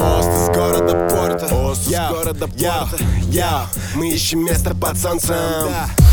Ост из города порта. Ост из города порта. Я, мы ищем место под солнцем. Да.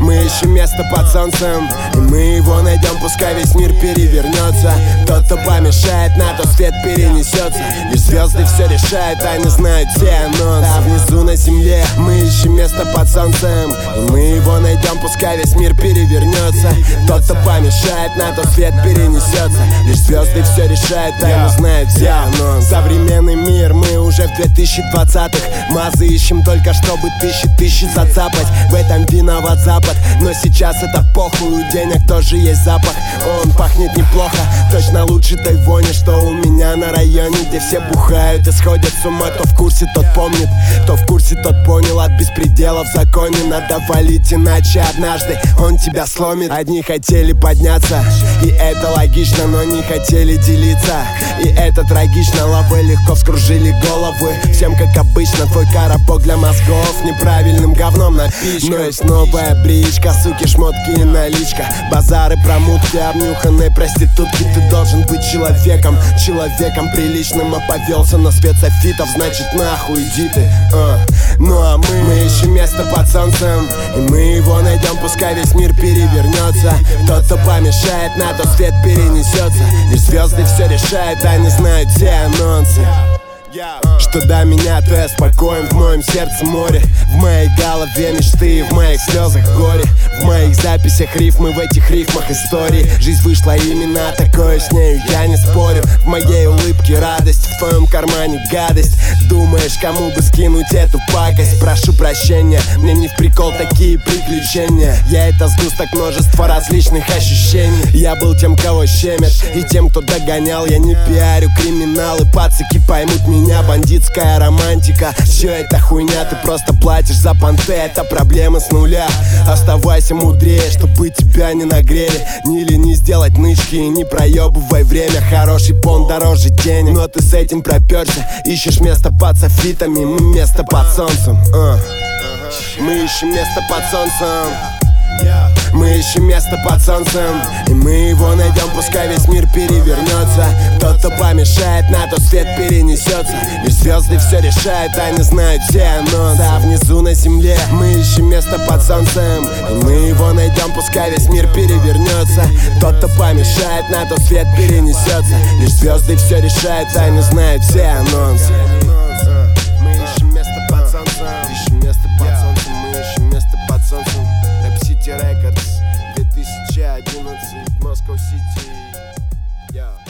Мы ищем место под солнцем И мы его найдем, пускай весь мир перевернется. Тот, кто помешает, на тот свет перенесется. Лишь звезды все решают, они знают все анонсы А внизу на земле мы ищем место под солнцем И мы его найдем, пускай весь мир перевернется. Тот, кто помешает, на тот свет перенесется. Лишь звезды все решают, они знают все анонсы Современный мир, мы уже в 2020-х Мазы ищем только, чтобы тысячи тысячи зацапать. В этом виноват Запад, но сейчас это похуй денег тоже есть запах, Точно лучше той вони, что у меня на районе Где все бухают и сходят с ума. Кто в курсе, тот помнит, кто в курсе, тот понял. От беспредела в законе надо валить Иначе однажды он тебя сломит. Одни хотели подняться, и это логично Но не хотели делиться, и это трагично Лавы легко вскружили головы. Всем как обычно, твой коробок для мозгов Неправильным говном напичкан Но есть новая бричка, суки, шмотки и наличка. Базары, промутки, обнюханные проститутки Ты должен быть человеком, человеком приличным А повелся на свет софитов, значит нахуй иди ты а. Ну а мы, мы ищем место под солнцем И мы его найдем, пускай весь мир перевернется. Тот, кто помешает, на тот свет перенесется Лишь звезды все решают, они знают все анонсы что до меня, то я спокоен. В моем сердце море. В моей голове мечты В моих слезах горе. В моих записях рифмы В этих рифмах истории. Жизнь вышла именно такой С нею я не спорю. В моей улыбке радость В твоем кармане гадость. Думаешь, кому бы скинуть эту пакость? Прошу прощения Мне не в прикол такие приключения. Я это сгусток множества различных ощущений. Я был тем, кого щемят И тем, кто догонял. Я не пиарю криминалы Пацики поймут меня Бандитская романтика. Все это хуйня Ты просто платишь за понты Это проблемы с нуля. Оставайся мудрее Чтобы тебя не нагрели. Не лени сделать нычки И не проебывай время. Хороший пон дороже денег Но ты с этим проперся. Ищешь место под софитами Мы место под солнцем. А. Мы ищем место под солнцем мы ищем место под солнцем И мы его найдем, пускай весь мир перевернется. Тот, кто помешает, на тот свет перенесется. Лишь звезды все решают, они знают все анонсы А внизу на земле мы ищем место под солнцем И мы его найдем, пускай весь мир перевернется. Тот, кто помешает, на тот свет перенесется. Лишь звезды все решают, они знают все анонсы 11, Москва-Сити. Yeah.